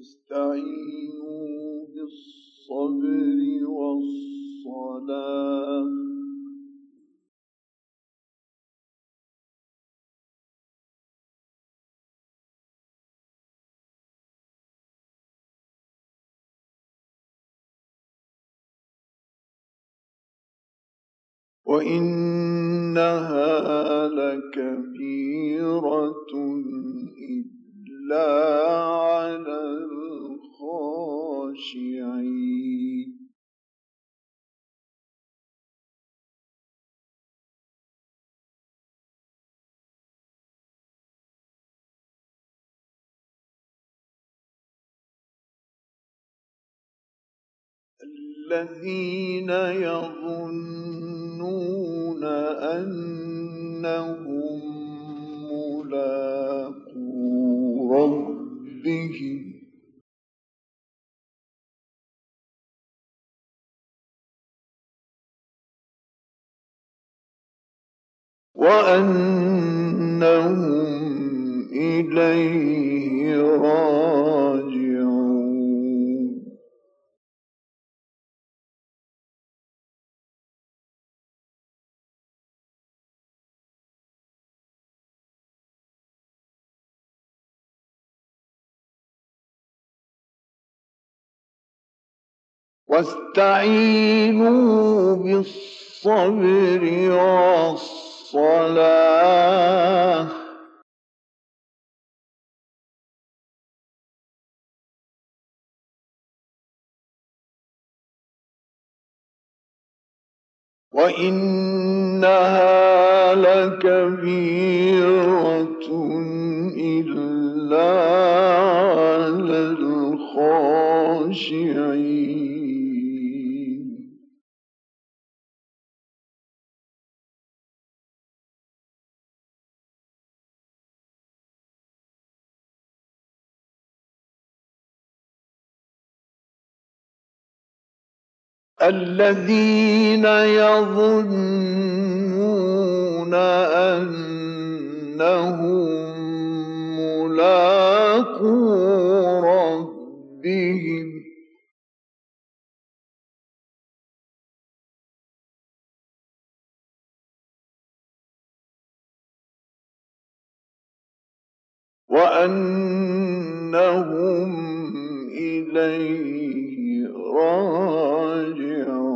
استعينوا بالصبر والصلاة. وإنها لكبيرة إلا على الخاشعين الذين يظنون أنهم ملاقو ربهم وأنهم إليه راجعون. واستعينوا بالصبر والصبر الصلاة وإنها لكبيرة إلا على الخاشعين. الذين يظنون أنهم ملاقو ربهم. وأنهم إليه راجعون.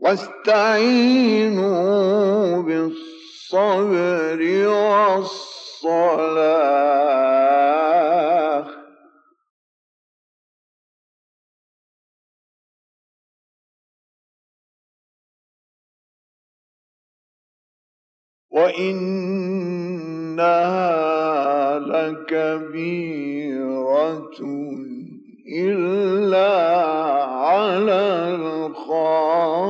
واستعينوا بالصبر والصلاة. وإنها لكبيرة إلا على الخاشعين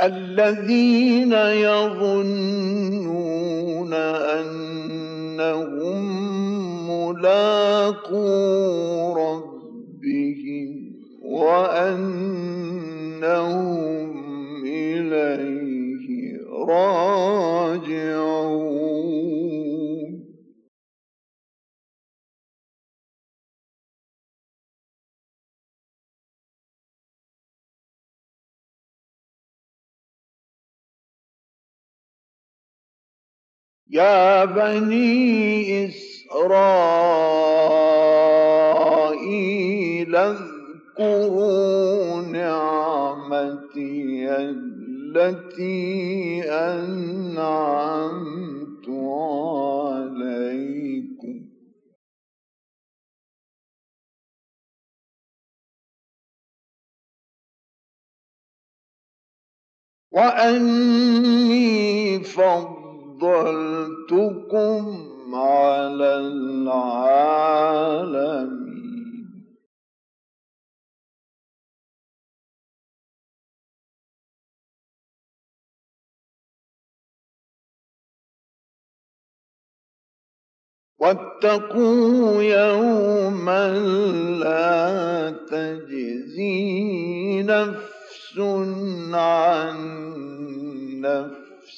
الذين يظنون أنهم ملاقو ربهم وأنهم إليه راجعون. يا بني إسرائيل اذكروا نعمتي التي أنعمت عليكم. وأني فضلتكم على العالمين. واتقوا يوما لا تجزي نفس عن نفس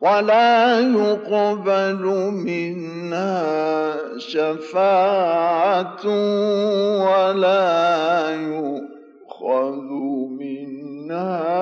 ولا يقبل منها شفاعة ولا يؤخذ منها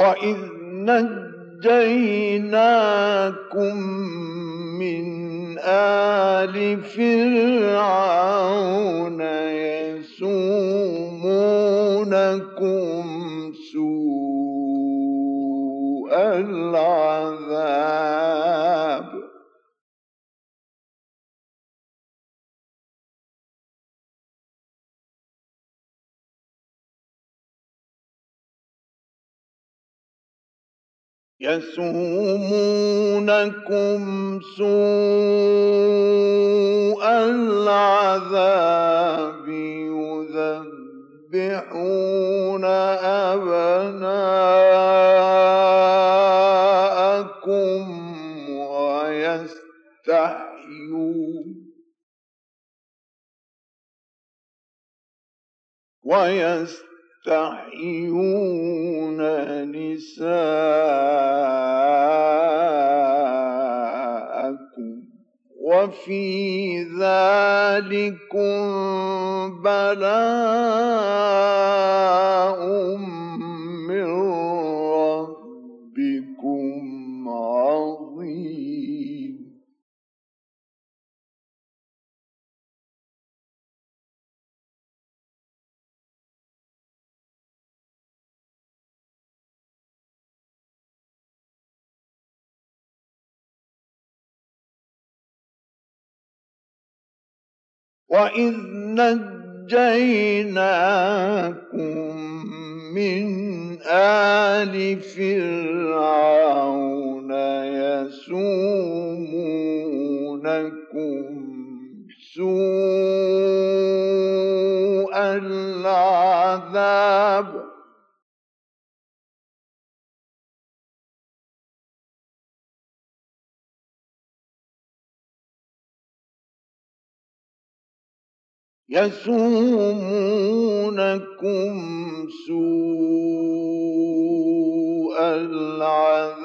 وإذ نجيناكم من آل فرعون يسومونكم سوء العذاب يسومونكم سوء العذاب يذبحون أبناءكم ويستحيون. ويستحيون يستحيون نساءكم وفي ذلكم بلاء وإذ نجيناكم من آل فرعون يسومونكم سوء العذاب يسومونكم سوء العذاب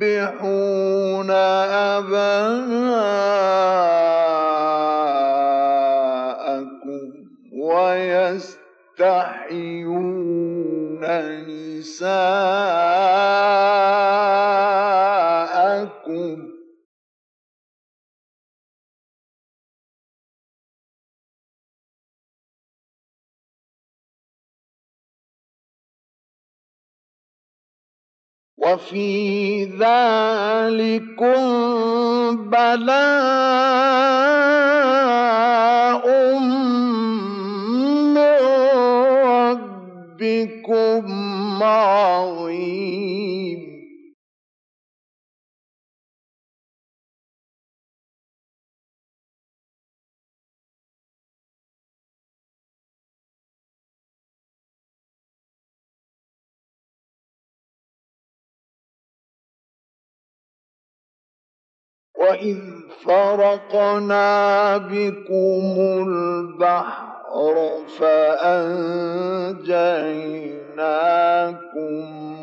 يذبحون أبناءكم ويستحيون نساءكم. وفي ذلكم بلاء من ربكم عظيم. وإذ فرقنا بكم البحر فأنجيناكم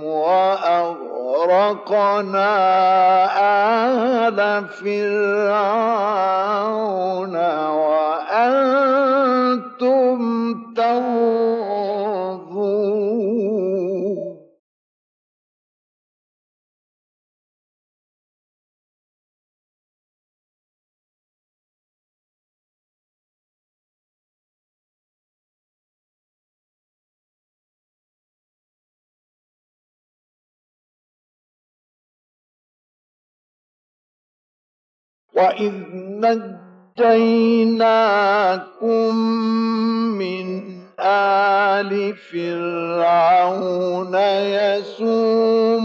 وأغرقنا آل فرعون وأنتم تنظرون وإذ نجيناكم من آل فرعون يسومونكم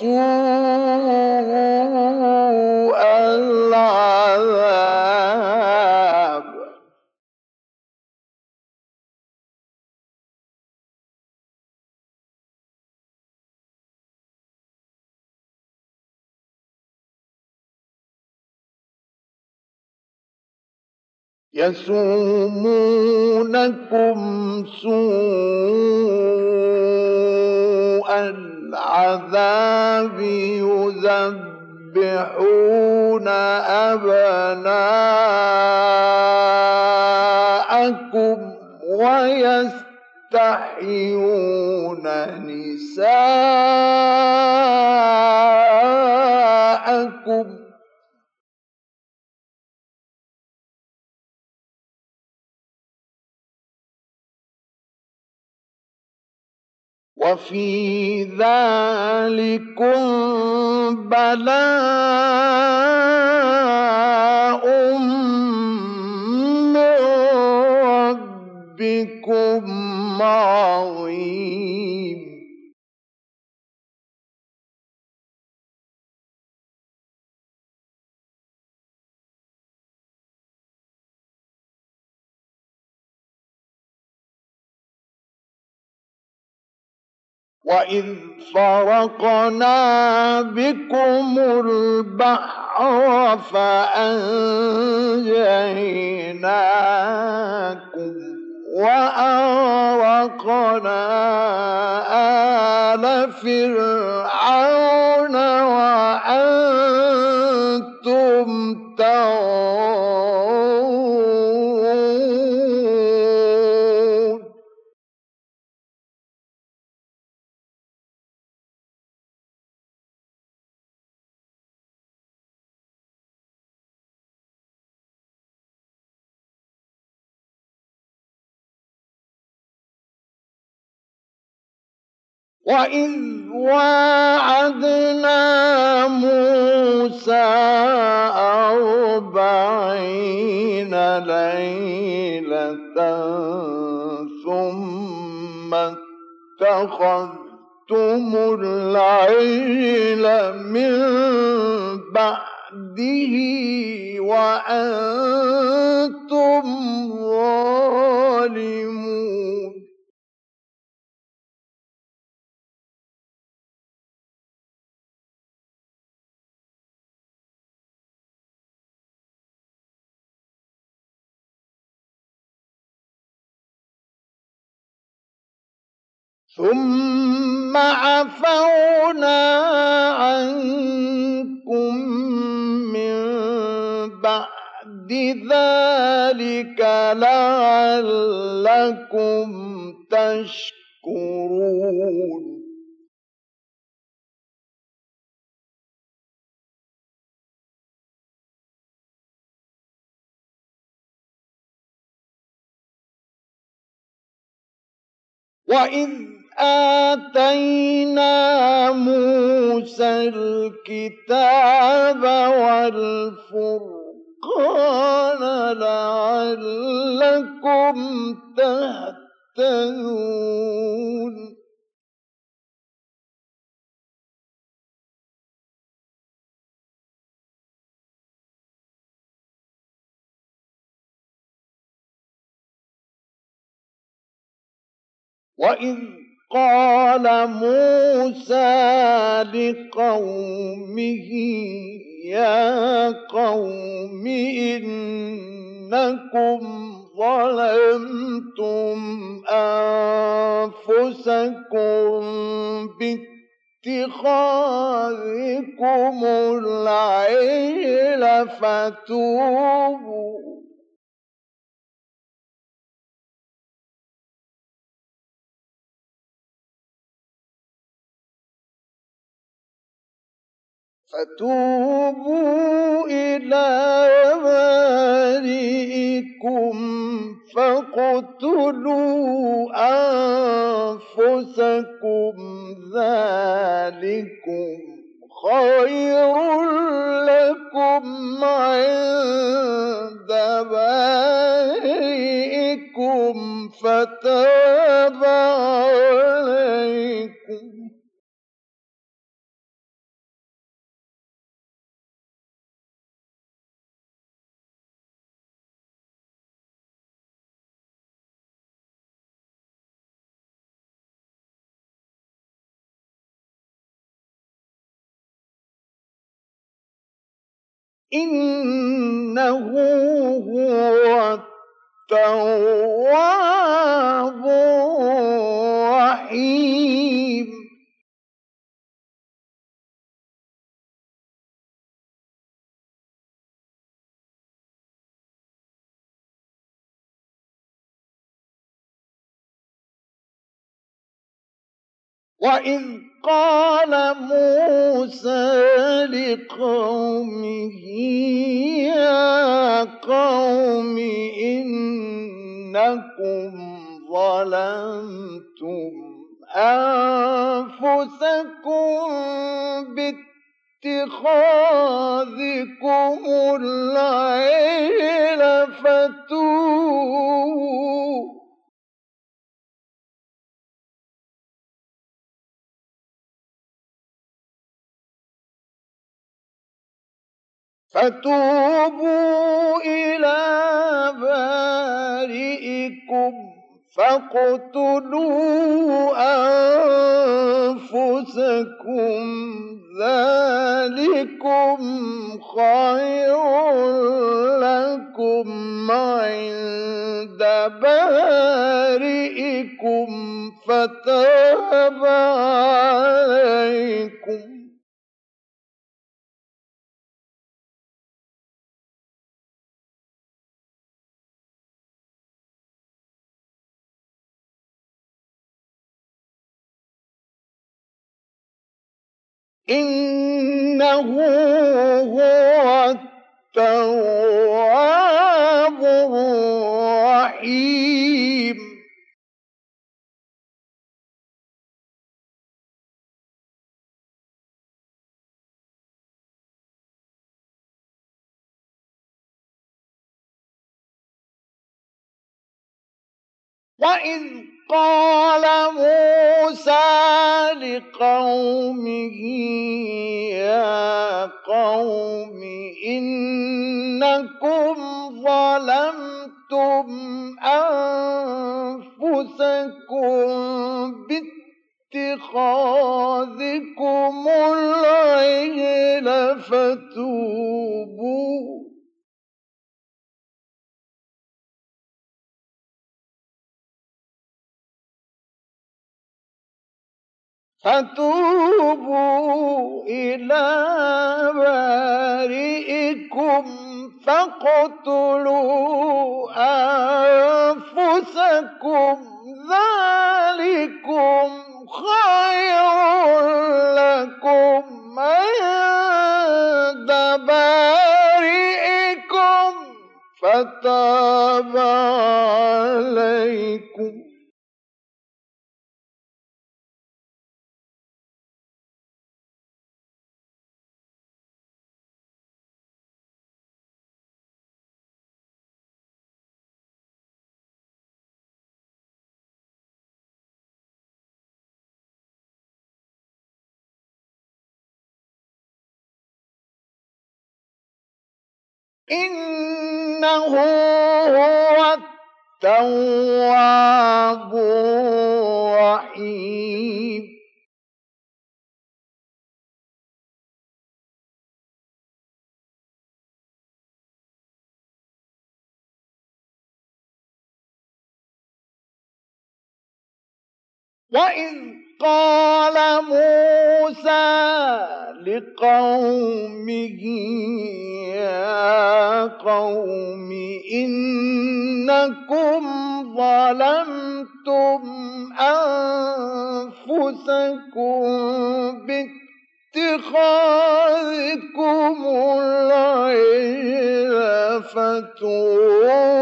سوء العذاب يسومونكم سوء العذاب يذبحون أبناءكم ويستحيون نساءكم وفي ذلكم بلاء من ربكم. وإذ فرقنا بكم البحر فأنجيناكم وأغرقنا آل فرعون وأنتم تنظرون وإذ واعدنا موسى أربعين ليلة ثم اتخذتم العجل من بعده وأنتم ظالمون ثم عفونا عنكم من بعد ذلك لعلكم تشكرون. وإذ آتينا موسى الكتاب والفرقان لعلكم تهتدون. وإذ قال موسى لقومه يا قوم إنكم ظلمتم أنفسكم باتخاذكم العيل فتوبوا فتوبوا إلى بارئكم فاقتلوا أنفسكم ذلكم خير لكم عند بارئكم. فتاب عليكم إنه هو التواب الرحيم. وإذ قال موسى لقومه يا قوم إنكم ظلمتم أنفسكم باتخاذكم العيل فتوبوا فتوبوا إلى بارئكم فاقتلوا أنفسكم. ذلكم خير لكم عند بارئكم. فتاب عليكم. إنه هو التواب الرحيم. وإذ قال موسى لقومه يا قوم إنكم ظلمتم أنفسكم باتخاذكم العجل فتوبوا فتوبوا إلى بارئكم فاقتلوا أنفسكم ذلكم خير لكم عند بارئكم فتاب عليكم إنه هو التواب رحيم وإذ قال موسى لقومه يا قوم إنكم ظلمتم أنفسكم باتخاذكم العير فتوبوا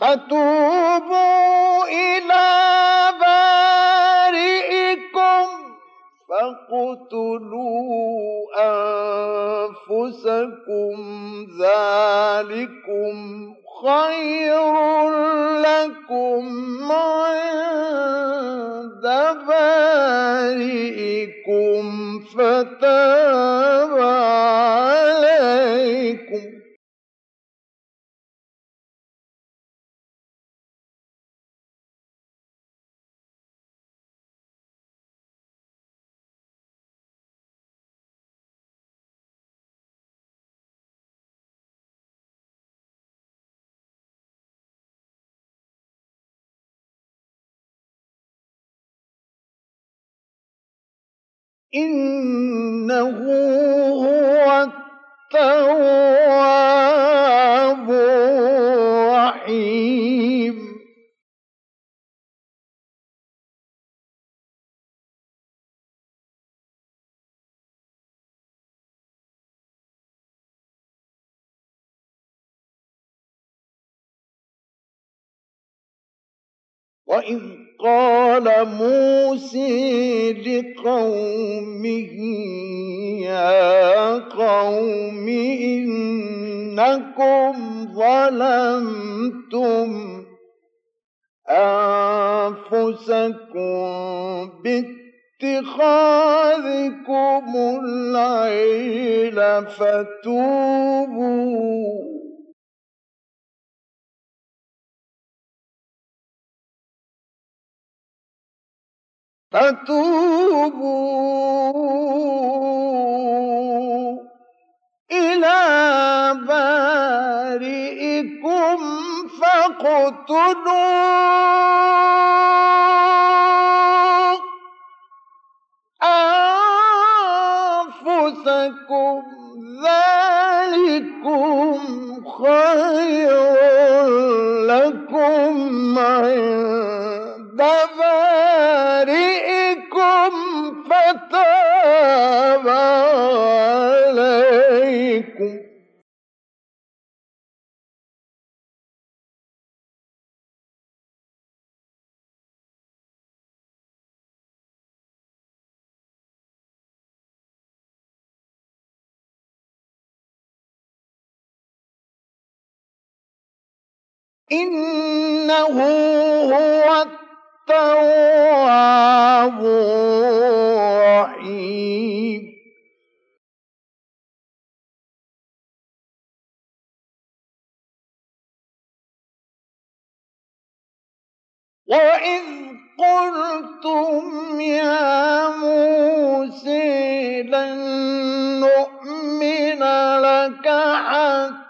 فتوبوا إلى بارئكم فاقتلوا أنفسكم ذلكم خير لكم عند بارئكم فتاب عليكم إنه هو التواب الرحيم. وإذ قال موسى لقومه يا قوم إنكم ظلمتم أنفسكم باتخاذكم العيل فتوبوا فتوبوا إلى بارئكم فاقتلوا أنفسكم ذلكم خير لكم عند إنه هو التواب الرحيم. وإذ قلتم يا موسى لن نؤمن لك حتى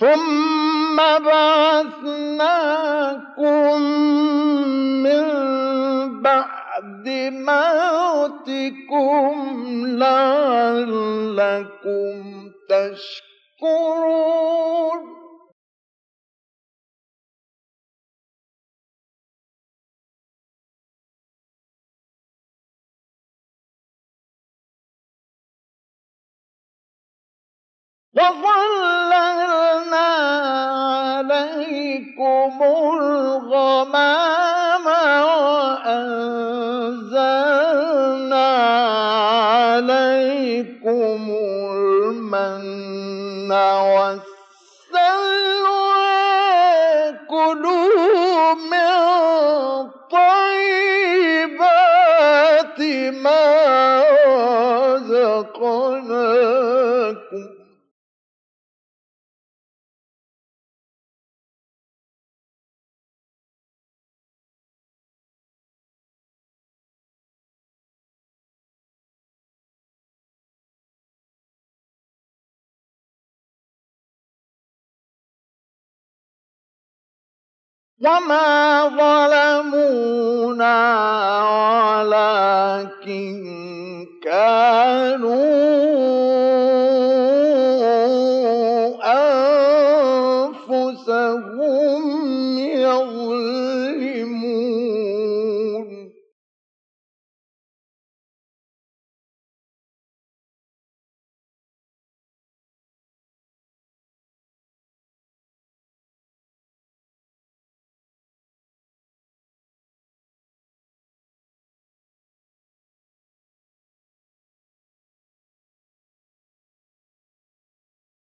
ثم بعثناكم من بعد موتكم لعلكم تشكرون. وظللنا عليكم الغمام وأنزلنا عليكم المن والسلوى وما ظلمونا ولكن كانوا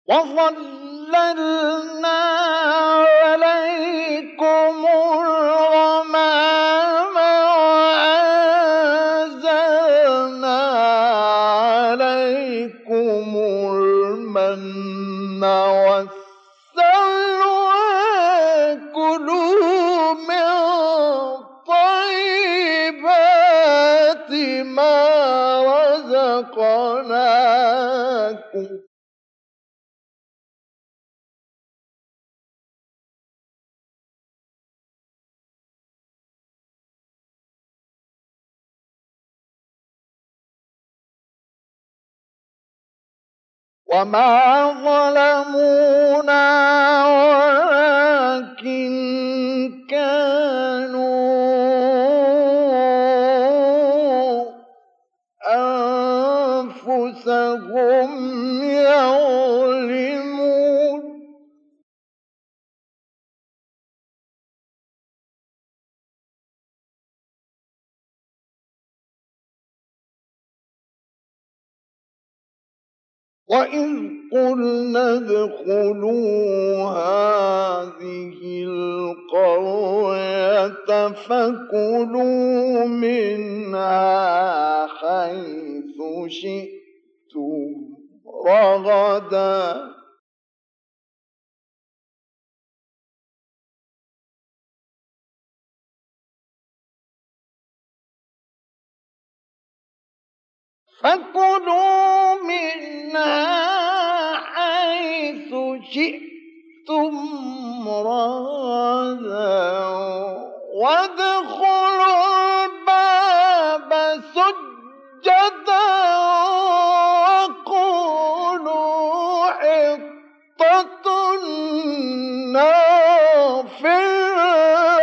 وظللنا وما ظلمونا ولكن كانوا أنفسهم يظلمون وإذ قلنا ادخلوا هذه القرية فكلوا منها حيث شئتم رغدا فكلوا منها حيث شئتم رغدا وادخلوا الباب سجدا وقولوا حطة نغفر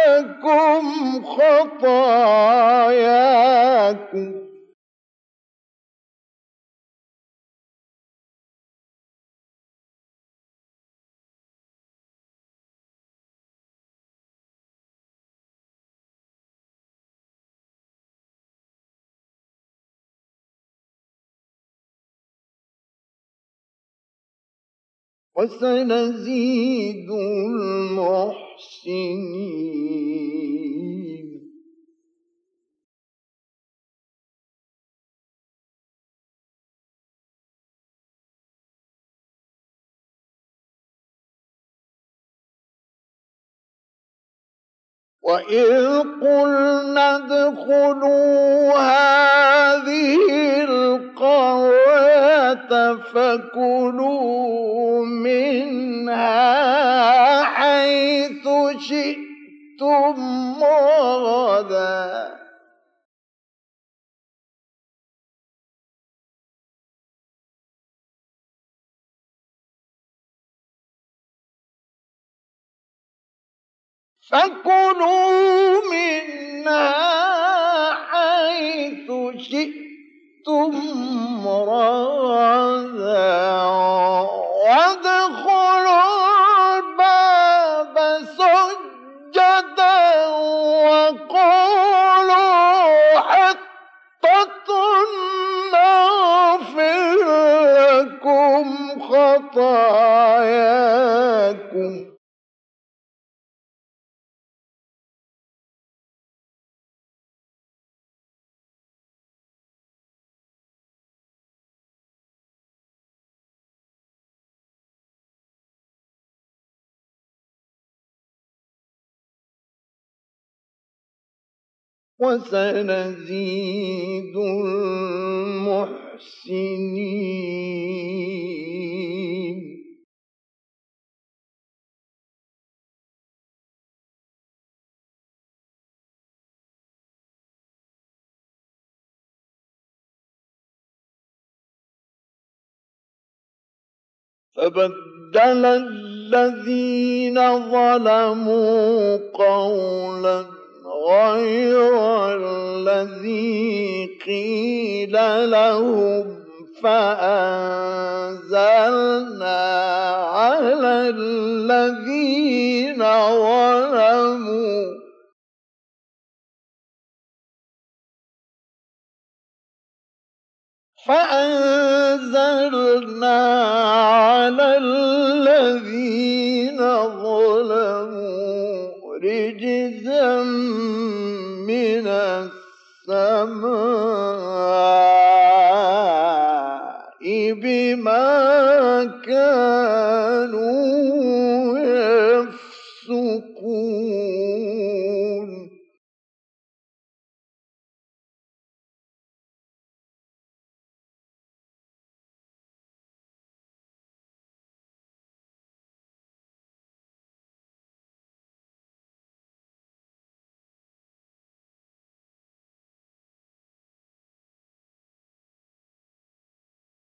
لكم خطاياكم وسنزيد المحسنين. وإذ قلنا ادخلوا هذه القرية فكلوا منها حيث شئتم رغدا فكلوا منا حيث شئتم رغدا وادخلوا الباب سجدا وقولوا حطة نغفر لكم خطايا وسنزيد المحسنين. فبدل الذين ظلموا قولا غير الذي قيل لهم فأنزلنا على الذين ظلموا. فأنزلنا على الذين ظلموا. رجزا من السماء بما كانوا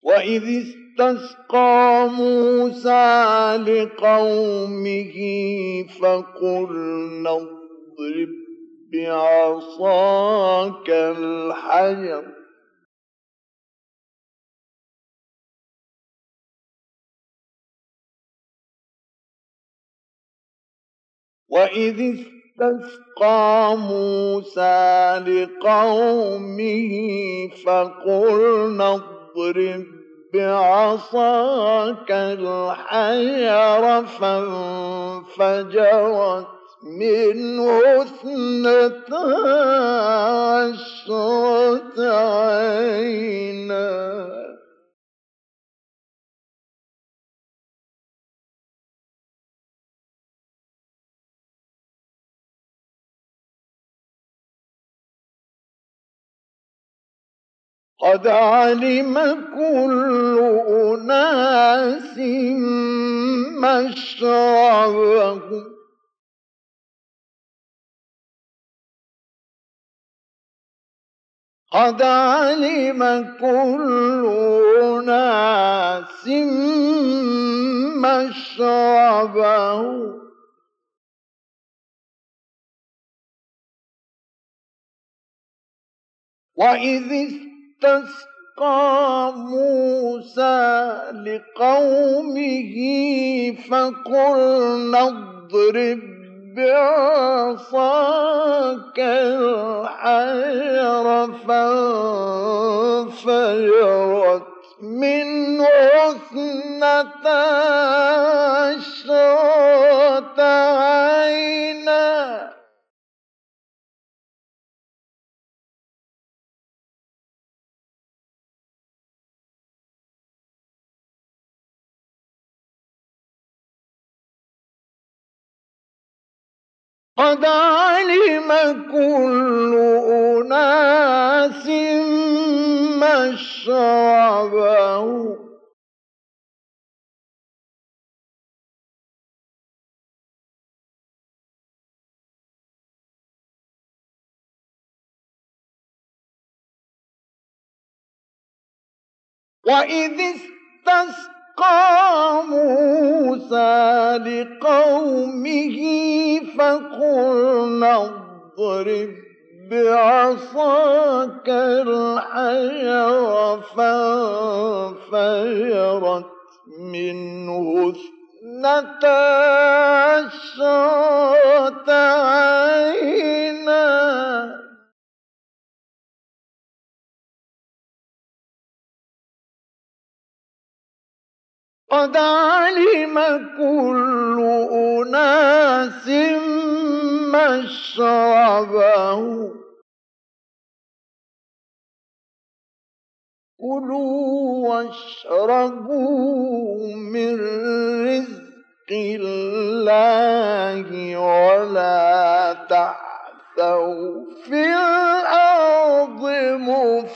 وإذ استسقى موسى لقومه فقلنا اضرب بعصاك الحجر وإذ استسقى موسى لقومه فقلنا اضرب بعصاك الحجر فانفجرت منه اثنتا عشرة عينا. قد علم كل أناس مشربهم قد علم كل أناس مشربهم وإذ استسقى موسى لقومه فقلنا اضرب بعصاك الحجر فانفجرت منه اثنتا عشرة عينا. قد علم كل أناس مشربهم وإذ استسقى موسى لقومه فقلنا اضرب بعصاك الحجر فانفجرت منه اثنتا عشرة عينا. قد علم كل أناس مشربه. كلوا واشربوا من رزق الله ولا تعثوا في الأرض مفسدين.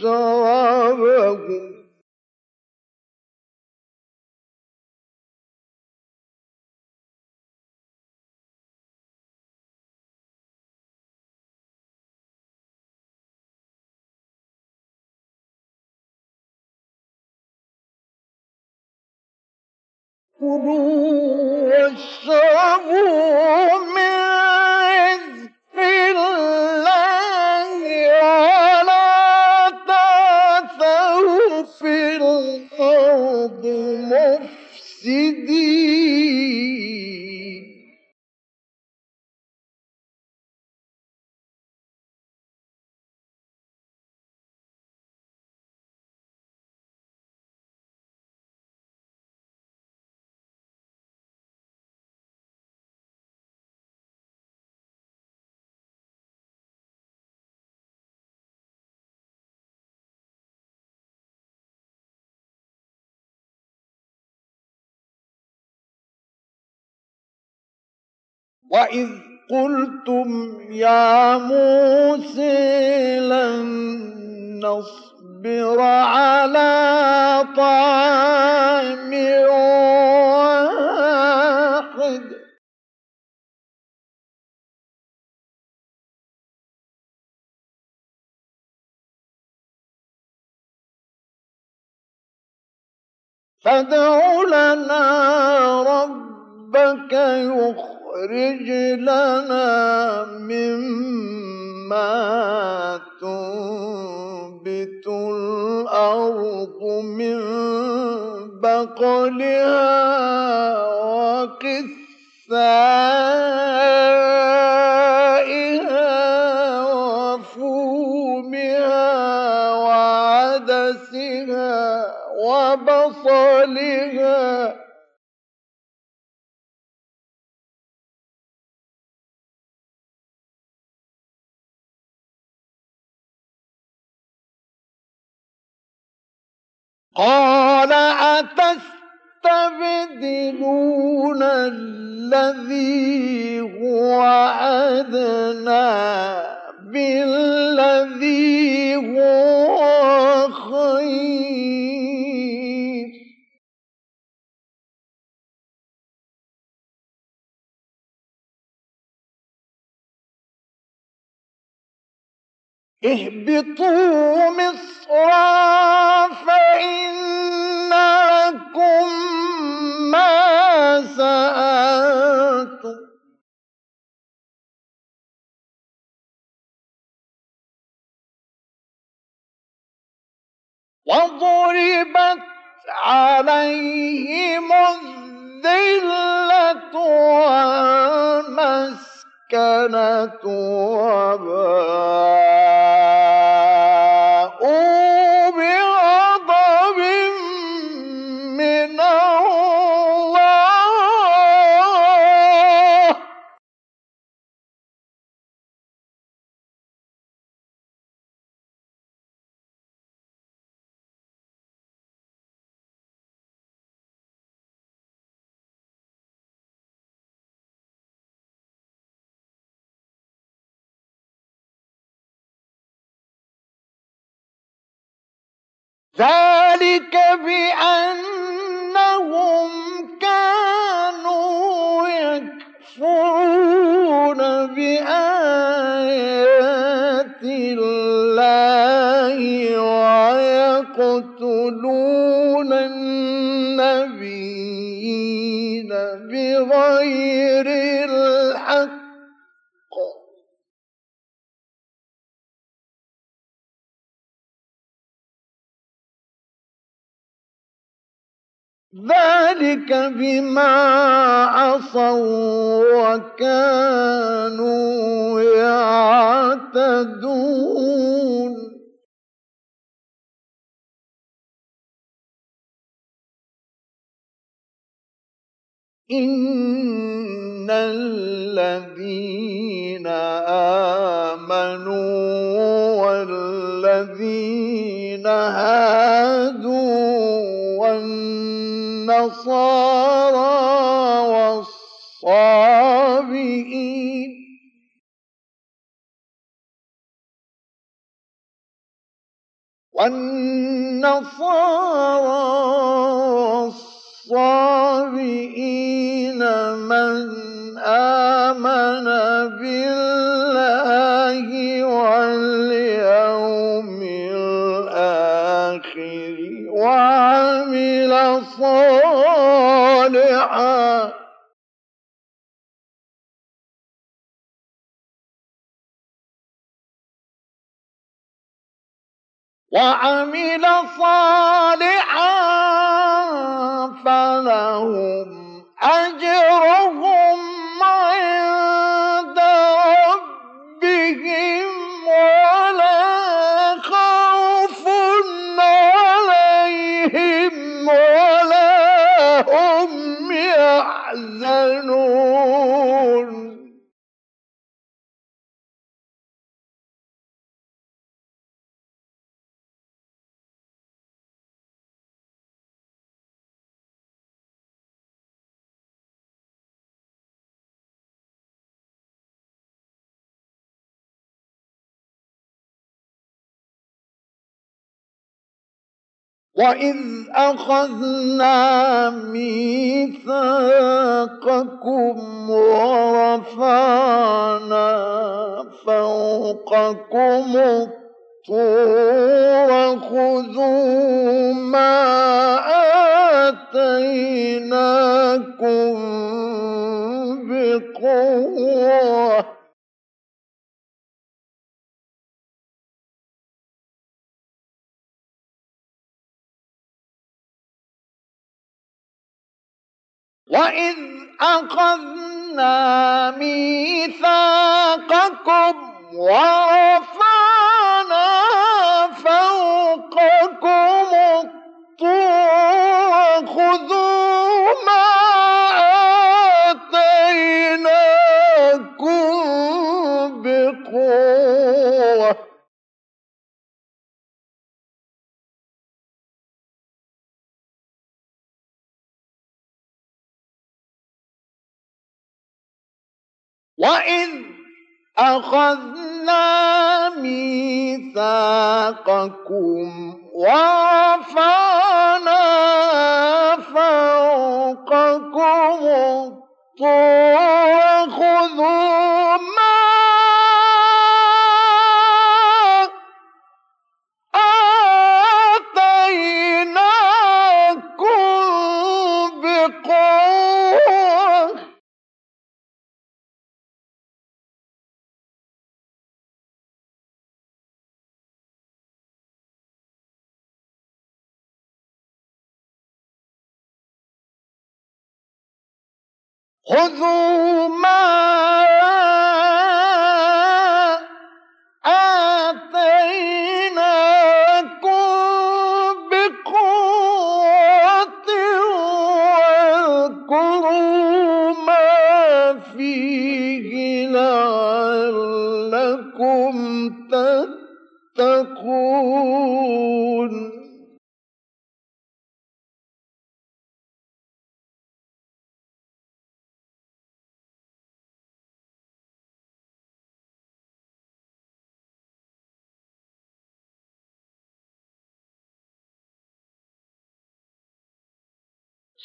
مشربهم كلوا واشربوا من رزق الله ولا تعثوا في الأرض مفسدين. وإذ قلتم يا موسى لن نصبر على طعام واحد فادع لنا ربك يخرج لنا مما تنبت الأرض من بقلها وقثائها وفومها وعدسها وبصلها قال أتستبدلون الذي هو أدنى بالذي هو خير؟ اهبطوا مصرا فإن لكم ما سألتم. وضربت عليهم الذلة والمسكنة وباءوا ذلك بأنهم كانوا يكفرون بآيات الله ويقتلون النبيين بغير ذلك بما عصوا وكانوا يعتدون. إن الذين آمنوا والذين هادوا والنصارى والصابئين. والنصارى والصابئين من آمن بالله واليوم وعمل صالحا. وعمل صالحا فلهم أجرهم يحزنون وإذ أخذنا ميثاقكم ورفعنا فوقكم الطور خذوا ما آتيناكم بقوة وإذ أخذنا ميثاقكم ورفعنا وإذ أخذنا ميثاقكم ورفعنا فوقكم الطور خذوا ما خذوا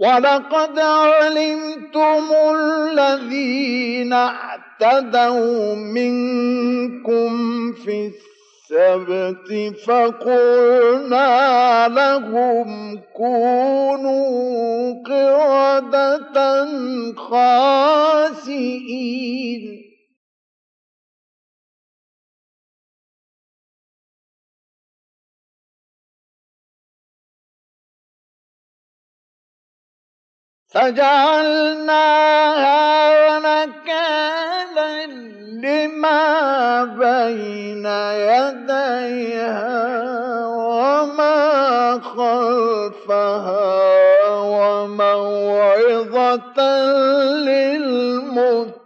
ولقد علمتم الذين اعتدوا منكم في السبت فقلنا لهم كونوا قردة خاسئين فجعلناها نكالا لما بين يديها وما خلفها وموعظة للمتقين.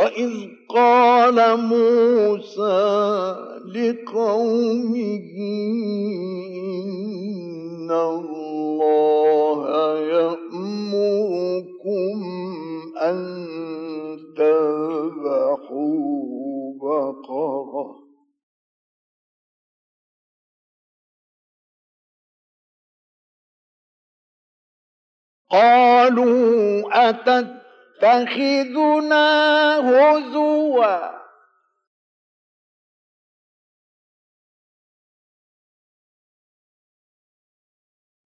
وإذ قال موسى لقومه إن الله يأمركم أن تذبحوا بقرة قالوا أتت يتخذنا هزوا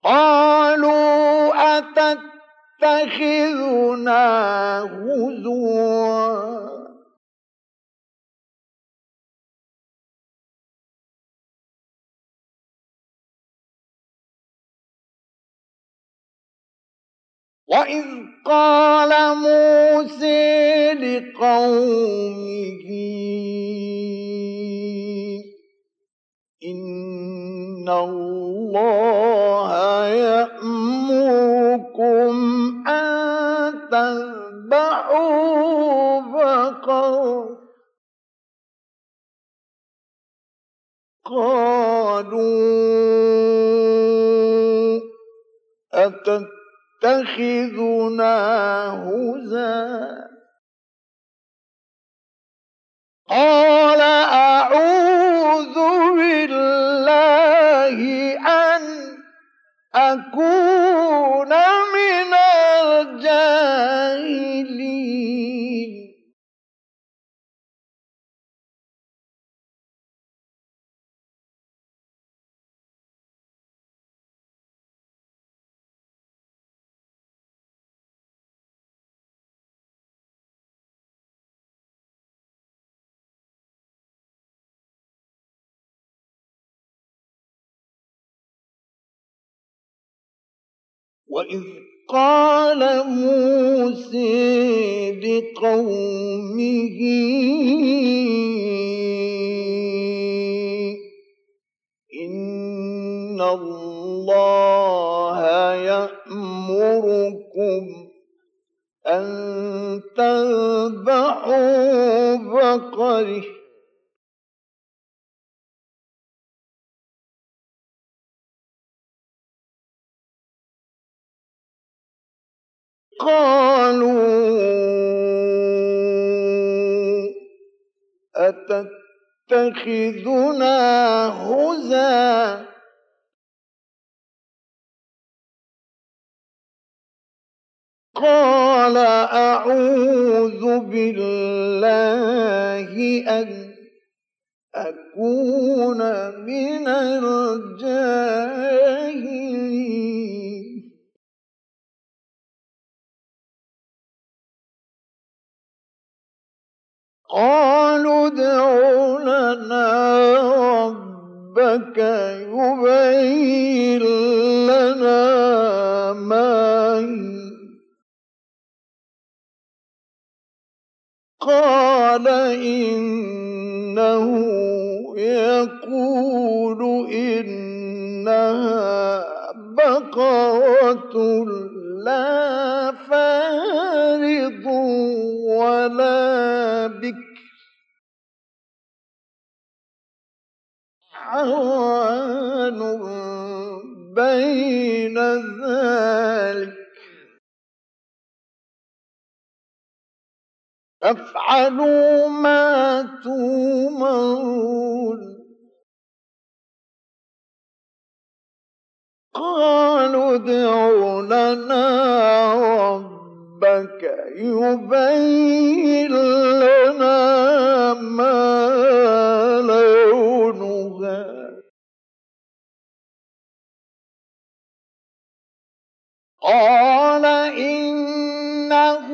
قالوا أتتخذنا هزوا وإذ قال موسى لقومه إن الله يأمركم أن تذبحوا بقر قالوا أتت يتخذنا هزا قال أعوذ بالله أن أكون وإذ قال موسى لقومه إن الله يأمركم أن تذبحوا بقره قالوا أتتخذنا هزا؟ قال أعوذ بالله أن أكون من الجاهلين. قالوا ادع لنا ربك يبين لنا ما قال إنه يقول إنها بقرة لا فارض ولا بكر. عوان بين ذلك. فافعلوا ما تومرون قالوا ادع لنا ربك يبين لنا ما لونها قال إنه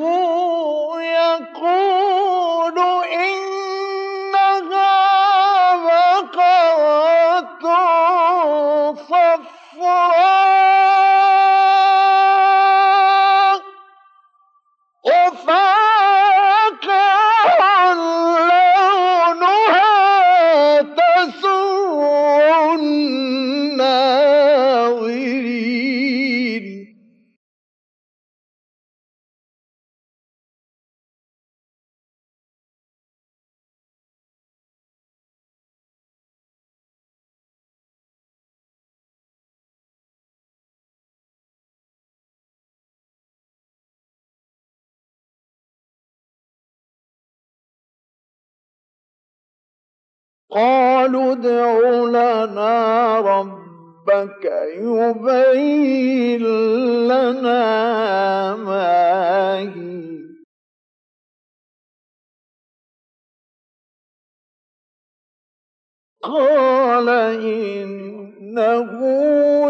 قالوا ادع لنا ربك يبين لنا ما هي. قال إنه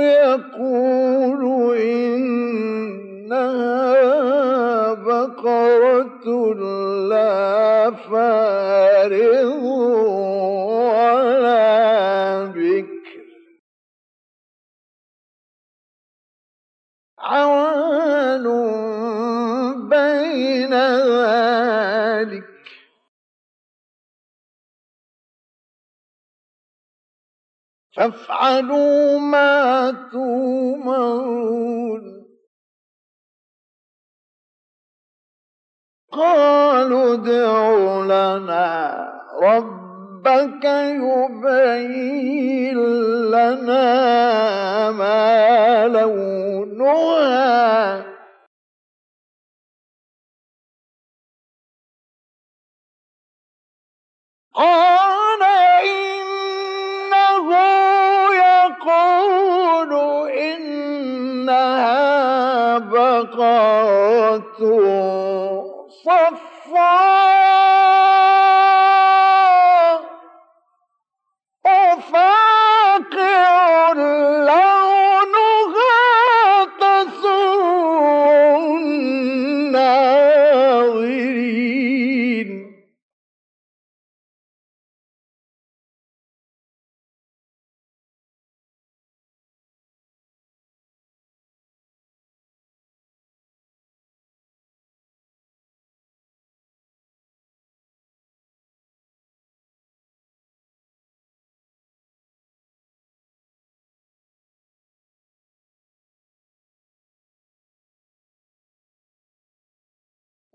يقول إنها بقرة لا فارغ عوان بين ذلك فافعلوا ما تومرون قالوا ادع لنا رب ربك يبين لنا ما لونها. قال إنه يقول إنها بقرة صفراء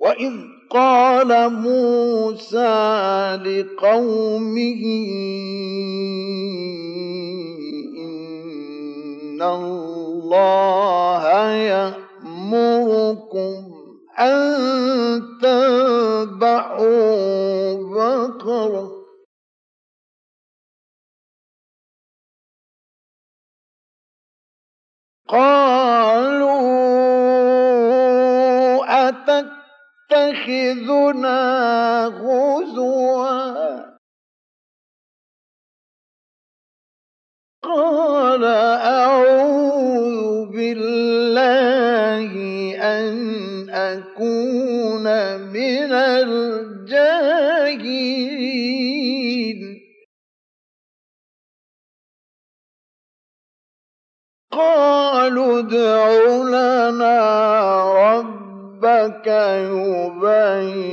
وإذ قال موسى لقومه إن الله يأمركم أن تذبحوا بقرة قالوا أتتخذنا هزوا قال أعوذ بالله أن أكون من الجاهلين. قالوا ادع لنا ربك يبين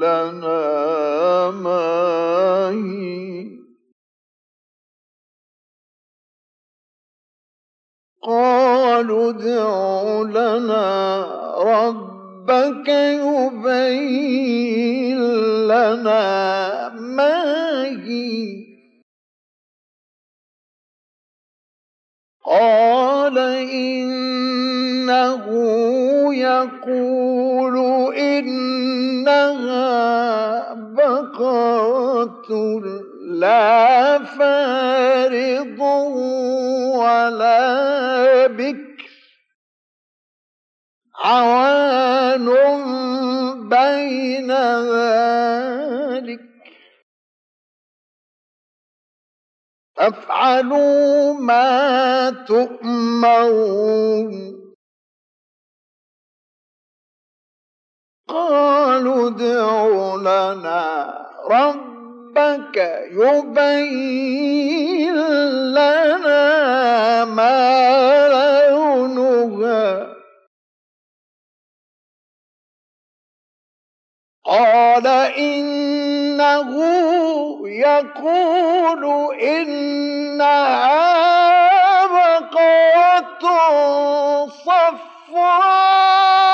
لنا ما هي. قالوا ادع لنا ربك يبين لنا ما هي. قال إنه يقول إنها بقرة لا فارض ولا بكر عوان بين ذلك أفعلوا ما تؤمرون. قالوا ادع لنا ربك يبين لنا ما لونها. قال إنه يقول إنها بقرة صفراء.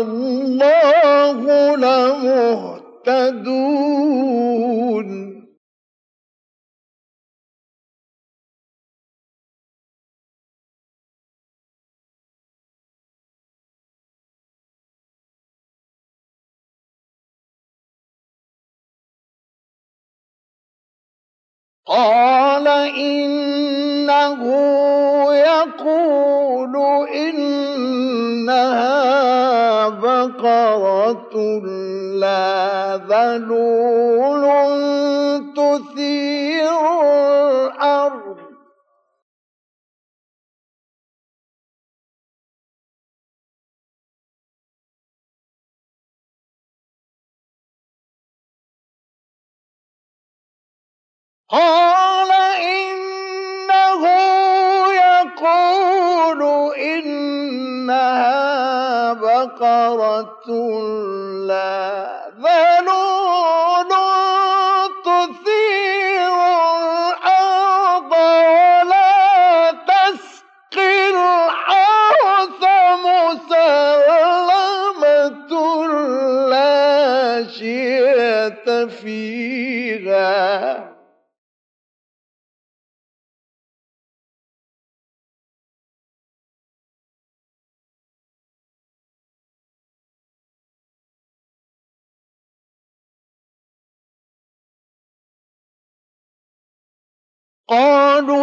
الله لمهتدون قال إنه يقول إنها بقرة لا ذلول تثير الأرض. قال إنه يقول إنها بقرة لا ذلول تثير.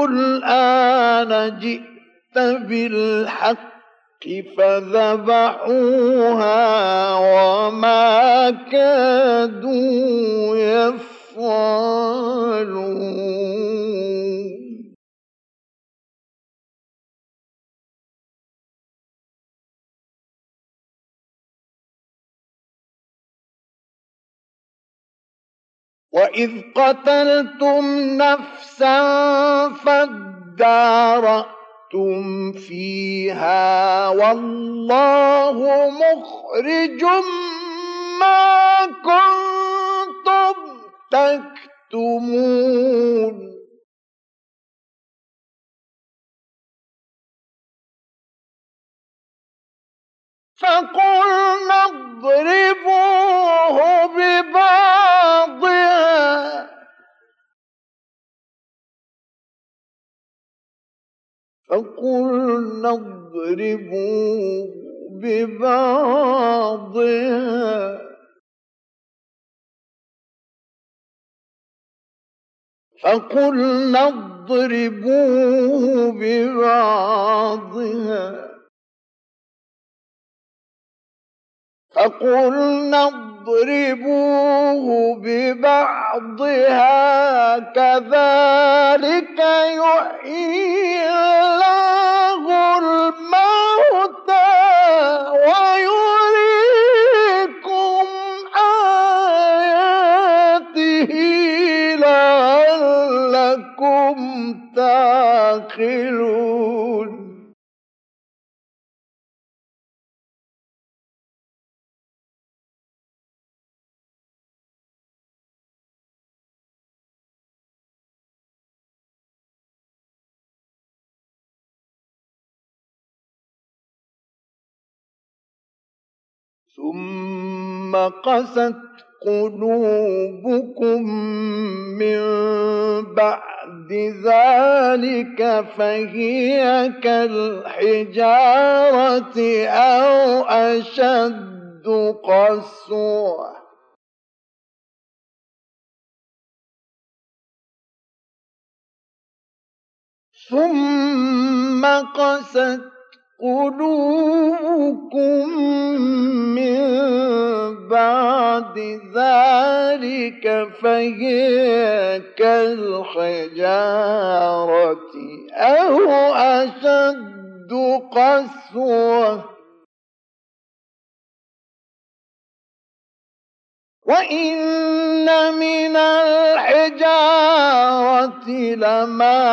الآن جئت بالحق فذبحوها وما كادوا يفعلون. وإذ قتلتم نفسا فادارأتم فيها والله مخرج ما كنتم تكتمون فقلنا اضربوه ببعضها فقلنا اضربوه ببعضها فقلنا اضربوه ببعضها فقلنا اضربوه ببعضها كذلك يحيي الله الموتى ويريكم آياته لعلكم تعقلون ثم قست قلوبكم من بعد ذلك فهي كالحجارة أو أشد قسوة ثم قست قلوبكم من بعد ذلك فهي كالحجارة أو أشد قسوة. وإن من الحجارة لما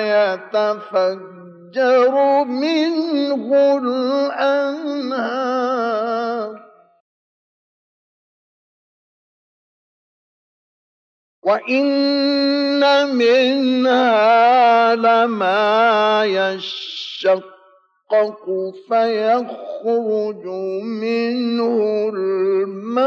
يتفجر يفجر منه الأنهار. وإن منها لما يشقق فيخرج منه الماء.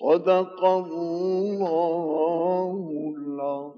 صدق الله العظيم.